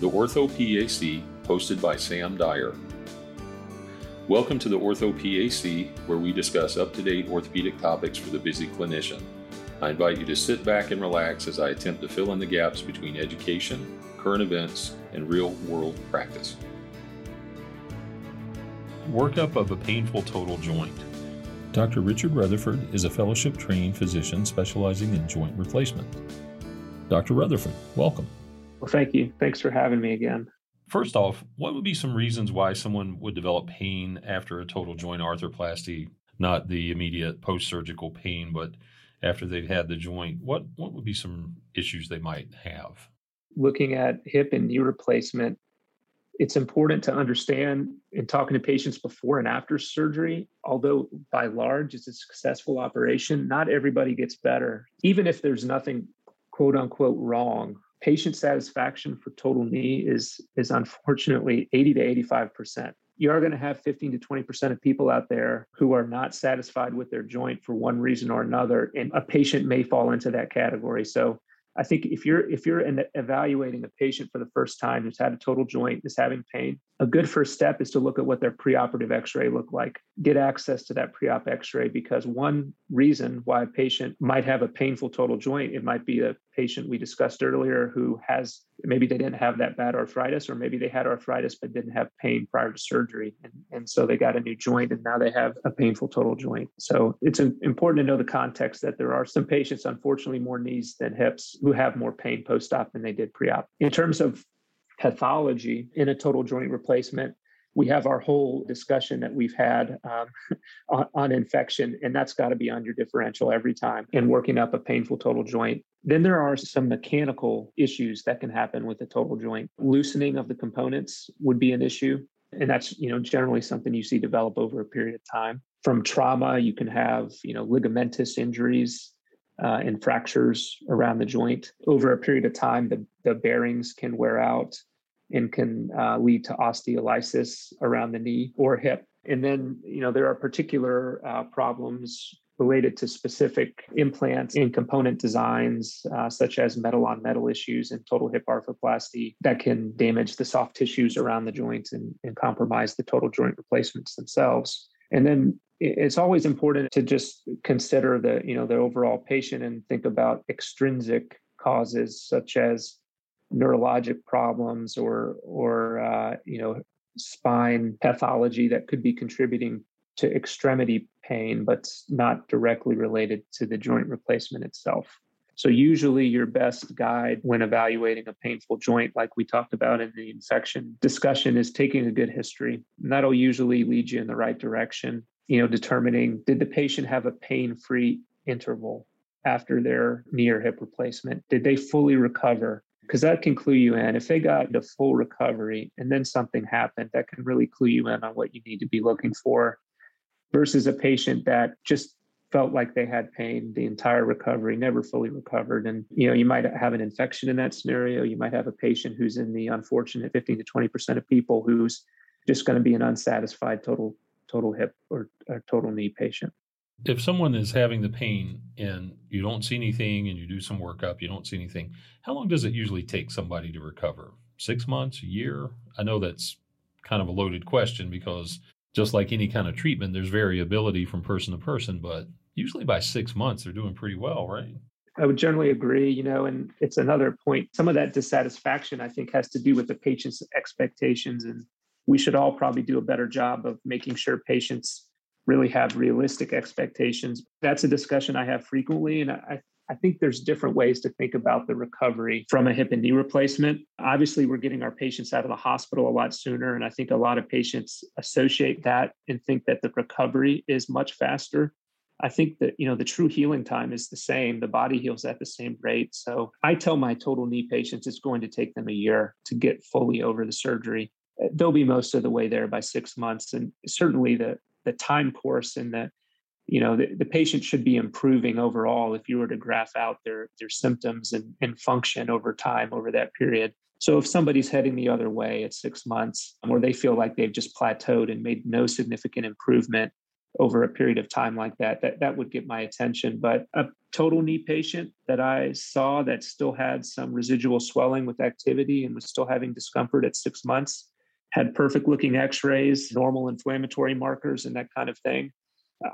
the Ortho PAC, hosted by Sam Dyer. Welcome to the Ortho PAC, where we discuss up to date orthopedic topics for the busy clinician. I invite you to sit back and relax as I attempt to fill in the gaps between education, current events, and real world practice. Workup of a painful total joint. Dr. Richard Rutherford is a fellowship trained physician specializing in joint replacement. Dr. Rutherford, welcome. Well, thank you. Thanks for having me again. First off, what would be some reasons why someone would develop pain after a total joint arthroplasty? Not the immediate post surgical pain, but after they've had the joint. What, what would be some issues they might have? Looking at hip and knee replacement, it's important to understand in talking to patients before and after surgery, although by large it's a successful operation, not everybody gets better. Even if there's nothing quote unquote wrong patient satisfaction for total knee is is unfortunately 80 to 85 percent. You are going to have 15 to 20 percent of people out there who are not satisfied with their joint for one reason or another and a patient may fall into that category. So I think if you're if you're evaluating a patient for the first time who's had a total joint is having pain, a good first step is to look at what their preoperative X-ray look like. Get access to that pre-op X-ray because one reason why a patient might have a painful total joint, it might be a patient we discussed earlier who has maybe they didn't have that bad arthritis, or maybe they had arthritis but didn't have pain prior to surgery, and, and so they got a new joint and now they have a painful total joint. So it's important to know the context that there are some patients, unfortunately, more knees than hips, who have more pain post-op than they did pre-op. In terms of pathology in a total joint replacement, we have our whole discussion that we've had um, on, on, infection, and that's got to be on your differential every time and working up a painful total joint. Then there are some mechanical issues that can happen with a total joint. Loosening of the components would be an issue, and that's you know generally something you see develop over a period of time. From trauma, you can have you know ligamentous injuries uh, and fractures around the joint. Over a period of time, the, the bearings can wear out and can uh, lead to osteolysis around the knee or hip. And then, you know, there are particular uh, problems related to specific implants and component designs, uh, such as metal on metal issues and total hip arthroplasty, that can damage the soft tissues around the joints and, and compromise the total joint replacements themselves. And then it's always important to just consider the you know the overall patient and think about extrinsic causes such as neurologic problems or or uh, you know spine pathology that could be contributing to extremity pain but not directly related to the joint replacement itself so usually your best guide when evaluating a painful joint like we talked about in the infection discussion is taking a good history and that'll usually lead you in the right direction you know, determining did the patient have a pain free interval after their knee or hip replacement? Did they fully recover? Because that can clue you in. If they got the full recovery and then something happened, that can really clue you in on what you need to be looking for versus a patient that just felt like they had pain the entire recovery, never fully recovered. And, you know, you might have an infection in that scenario. You might have a patient who's in the unfortunate 15 to 20% of people who's just going to be an unsatisfied total total hip or, or total knee patient. If someone is having the pain and you don't see anything and you do some workup, you don't see anything, how long does it usually take somebody to recover? Six months, a year? I know that's kind of a loaded question because just like any kind of treatment, there's variability from person to person, but usually by six months, they're doing pretty well, right? I would generally agree, you know, and it's another point. Some of that dissatisfaction, I think, has to do with the patient's expectations and we should all probably do a better job of making sure patients really have realistic expectations. That's a discussion I have frequently. And I, I think there's different ways to think about the recovery from a hip and knee replacement. Obviously, we're getting our patients out of the hospital a lot sooner. And I think a lot of patients associate that and think that the recovery is much faster. I think that, you know, the true healing time is the same. The body heals at the same rate. So I tell my total knee patients it's going to take them a year to get fully over the surgery they'll be most of the way there by six months. And certainly the the time course and the you know the, the patient should be improving overall if you were to graph out their their symptoms and, and function over time over that period so if somebody's heading the other way at six months um, or they feel like they've just plateaued and made no significant improvement over a period of time like that, that that would get my attention. But a total knee patient that I saw that still had some residual swelling with activity and was still having discomfort at six months, had perfect looking x-rays, normal inflammatory markers and that kind of thing.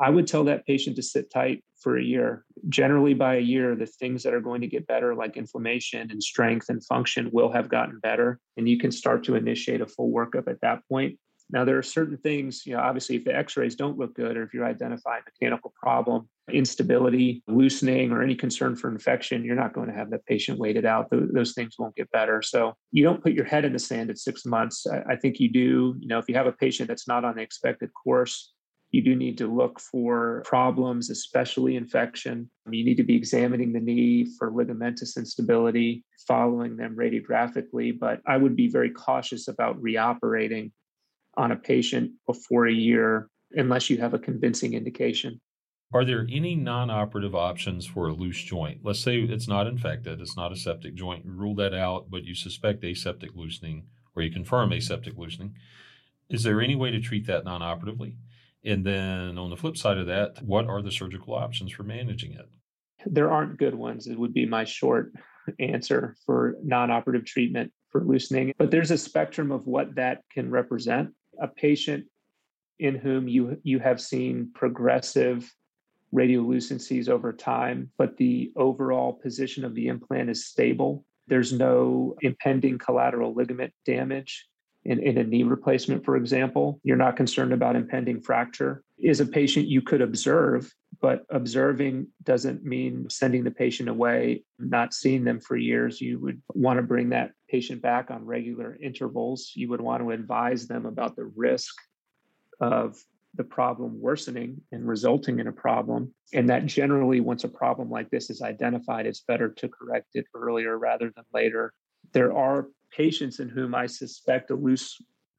I would tell that patient to sit tight for a year. Generally, by a year, the things that are going to get better, like inflammation and strength and function, will have gotten better. And you can start to initiate a full workup at that point. Now, there are certain things, you know, obviously, if the x rays don't look good or if you're identifying a mechanical problem, instability, loosening, or any concern for infection, you're not going to have that patient waited out. Those, things won't get better. So you don't put your head in the sand at six months. I, I think you do, you know, if you have a patient that's not on the expected course, you do need to look for problems, especially infection. You need to be examining the knee for ligamentous instability, following them radiographically. But I would be very cautious about reoperating on a patient before a year unless you have a convincing indication. Are there any non operative options for a loose joint? Let's say it's not infected, it's not a septic joint. You rule that out, but you suspect aseptic loosening or you confirm aseptic loosening. Is there any way to treat that non operatively? And then on the flip side of that, what are the surgical options for managing it? There aren't good ones. It would be my short answer for non operative treatment for loosening. But there's a spectrum of what that can represent. A patient in whom you, you have seen progressive radiolucencies over time, but the overall position of the implant is stable. There's no impending collateral ligament damage in, in a knee replacement, for example, you're not concerned about impending fracture. Is a patient you could observe, but observing doesn't mean sending the patient away, not seeing them for years. You would want to bring that patient back on regular intervals. You would want to advise them about the risk of the problem worsening and resulting in a problem. And that generally, once a problem like this is identified, it's better to correct it earlier rather than later. There are patients in whom I suspect a loose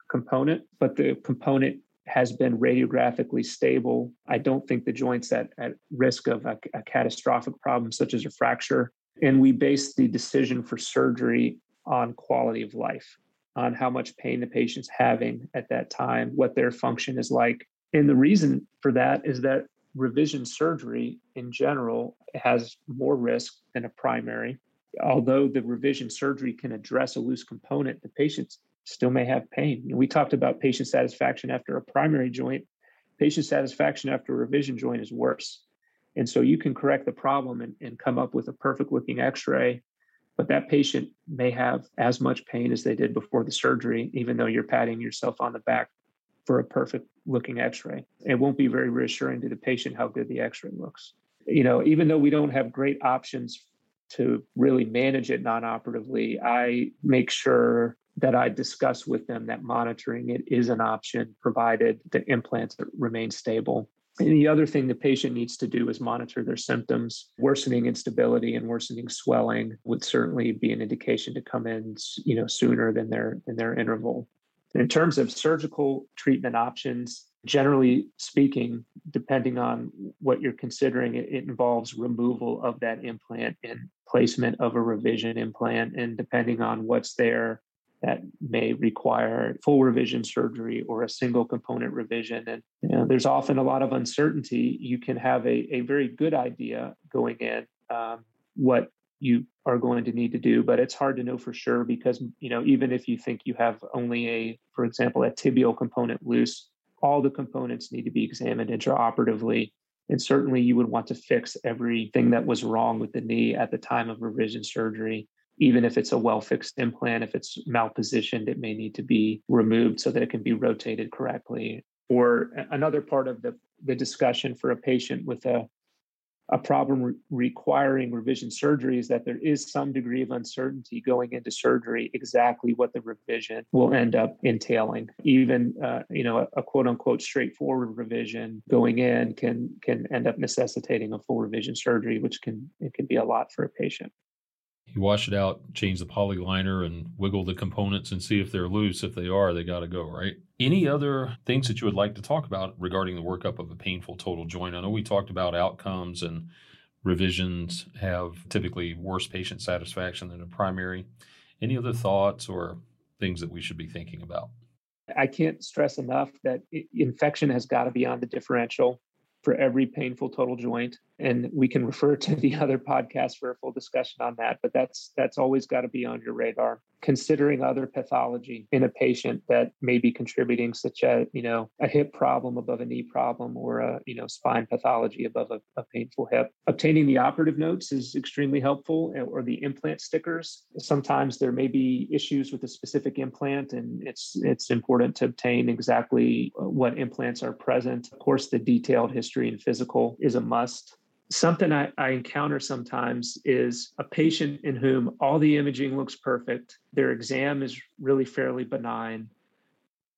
component, but the component has been radiographically stable. I don't think the joint's at, at risk of a, a catastrophic problem such as a fracture. And we base the decision for surgery on quality of life, on how much pain the patient's having at that time, what their function is like. And the reason for that is that revision surgery in general has more risk than a primary although the revision surgery can address a loose component, the patients still may have pain. We talked about patient satisfaction after a primary joint. Patient satisfaction after a revision joint is worse. And so you can correct the problem and, and come up with a perfect looking x ray, but that patient may have as much pain as they did before the surgery, even though you're patting yourself on the back for a perfect looking x ray. It won't be very reassuring to the patient how good the x ray looks. You know, even though we don't have great options to really manage it non-operatively, I make sure that I discuss with them that monitoring it is an option provided the implants remain stable. And the other thing the patient needs to do is monitor their symptoms. Worsening instability and worsening swelling would certainly be an indication to come in, you know, sooner than their than their interval. And in terms of surgical treatment options, generally speaking, depending on what you're considering, it, it, involves removal of that implant and placement of a revision implant. And depending on what's there, that may require full revision surgery or a single component revision. And you know, there's often a lot of uncertainty. You can have a, a very good idea going in um, what you are going to need to do, but it's hard to know for sure because you know even if you think you have only a, for example, a tibial component loose, all the components need to be examined intraoperatively. And certainly you would want to fix everything that was wrong with the knee at the time of revision surgery. Even if it's a well fixed implant, if it's malpositioned, it may need to be removed so that it can be rotated correctly. Or another part of the, the discussion for a patient with a a problem re- requiring revision surgery is that there is some degree of uncertainty going into surgery exactly what the revision will end up entailing even uh, you know a, a, quote unquote straightforward revision going in can can end up necessitating a full revision surgery which can it can be a lot for a patient you wash it out, change the poly liner, and wiggle the components and see if they're loose. If they are, they got to go, right? Any other things that you would like to talk about regarding the workup of a painful total joint? I know we talked about outcomes and revisions have typically worse patient satisfaction than a primary. Any other thoughts or things that we should be thinking about? I can't stress enough that infection has got to be on the differential for every painful total joint and we can refer to the other podcast for a full discussion on that but that's that's always got to be on your radar considering other pathology in a patient that may be contributing such as you know a hip problem above a knee problem or a you know spine pathology above a, a painful hip. Obtaining the operative notes is extremely helpful eh, or the implant stickers. Sometimes there may be issues with a specific implant and it's it's important to obtain exactly uh, what implants are present. Of course the detailed history and physical is a must something I, I, encounter sometimes is a patient in whom all the imaging looks perfect, their exam is really fairly benign,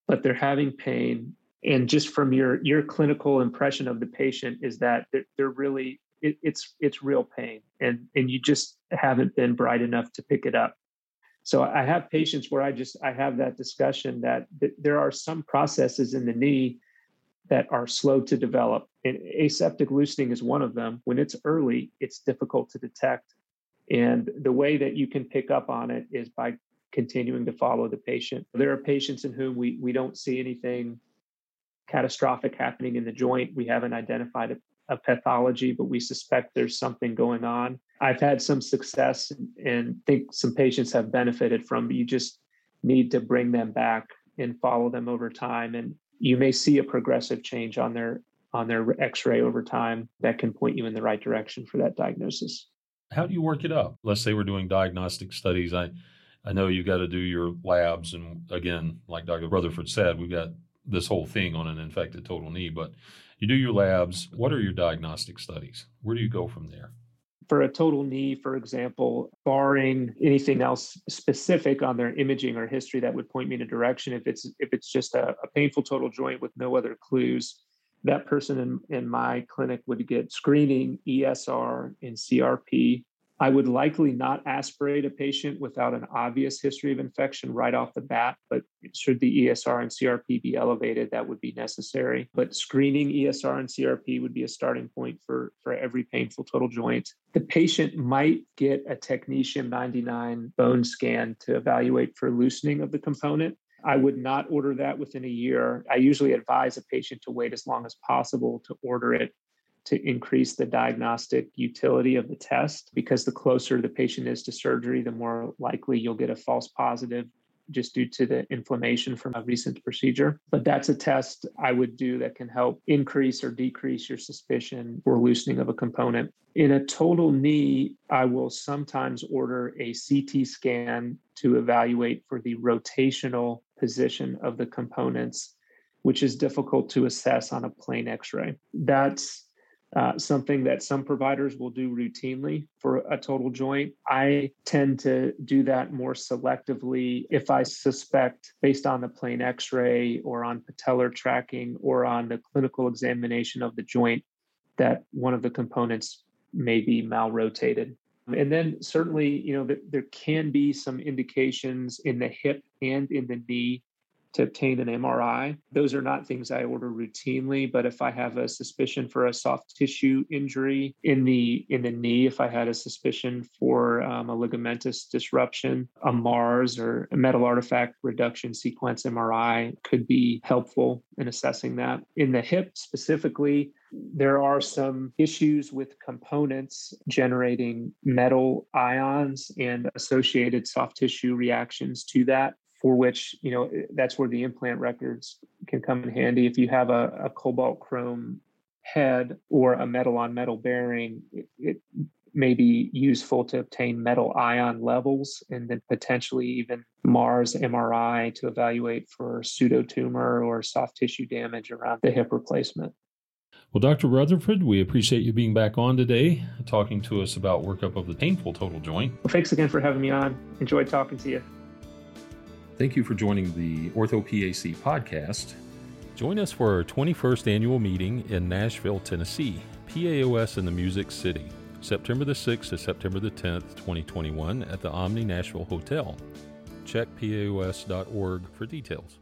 but they're having pain. And just from your your clinical impression of the patient is that they're, they're really it, it's it's real pain, and and you just haven't been bright enough to pick it up. So I have patients where I just I have that discussion that, that there are some processes in the knee that are slow to develop. And aseptic loosening is one of them. When it's early, it's difficult to detect. And the way that you can pick up on it is by continuing to follow the patient. There are patients in whom we, we don't see anything catastrophic happening in the joint. We haven't identified a, a pathology, but we suspect there's something going on. I've had some success and, and think some patients have benefited from, you just need to bring them back and follow them over time. And you may see a progressive change on their on their x-ray over time that can point you in the right direction for that diagnosis. How do you work it up? Let's say we're doing diagnostic studies. I i know you've got to do your labs and again like dr rutherford said we've got this whole thing on an infected total knee but you do your labs. What are your diagnostic studies? Where do you go from there for a total knee, for example, barring anything else specific on their imaging or history that would point me in a direction, if it's if it's just a, a painful total joint with no other clues, that person in, in my clinic would get screening, ESR, and CRP I would likely not aspirate a patient without an obvious history of infection right off the bat, but should the ESR and CRP be elevated, that would be necessary. But screening ESR and CRP would be a starting point for, for every painful total joint. The patient might get a technetium 99 bone scan to evaluate for loosening of the component. I would not order that within a year. I usually advise a patient to wait as long as possible to order it to increase the diagnostic utility of the test because the closer the patient is to surgery, the more likely you'll get a false positive just due to the inflammation from a recent procedure. But that's a test I would do that can help increase or decrease your suspicion for loosening of a component. In a total knee, I will sometimes order a CT scan to evaluate for the rotational position of the components, which is difficult to assess on a plain x ray. That's uh, something that some providers will do routinely for a total joint. I tend to do that more selectively if I suspect, based on the plain x ray or on patellar tracking or on the clinical examination of the joint, that one of the components may be malrotated. And then certainly, you know, there can be some indications in the hip and in the knee to obtain an MRI. Those are not things I order routinely, but if I have a suspicion for a soft tissue injury in the in the knee, if I had a suspicion for um, a ligamentous disruption, a MARS or a metal artifact reduction sequence MRI could be helpful in assessing that. In the hip specifically, there are some issues with components generating metal ions and associated soft tissue reactions to that for which you know that's where the implant records can come in handy if you have a, a cobalt chrome head or a metal on metal bearing it, it, may be useful to obtain metal ion levels and then potentially even mars mri to evaluate for pseudotumor or soft tissue damage around the hip replacement well, Dr. Rutherford, we appreciate you being back on today, talking to us about workup of the painful total joint. Well, thanks again for having me on. Enjoyed talking to you. Thank you for joining the OrthoPAC podcast. Join us for our 21st annual meeting in Nashville, Tennessee, PAOS in the Music City, September the 6th to September the 10th, 2021, at the Omni Nashville Hotel. Check PAOS.org for details.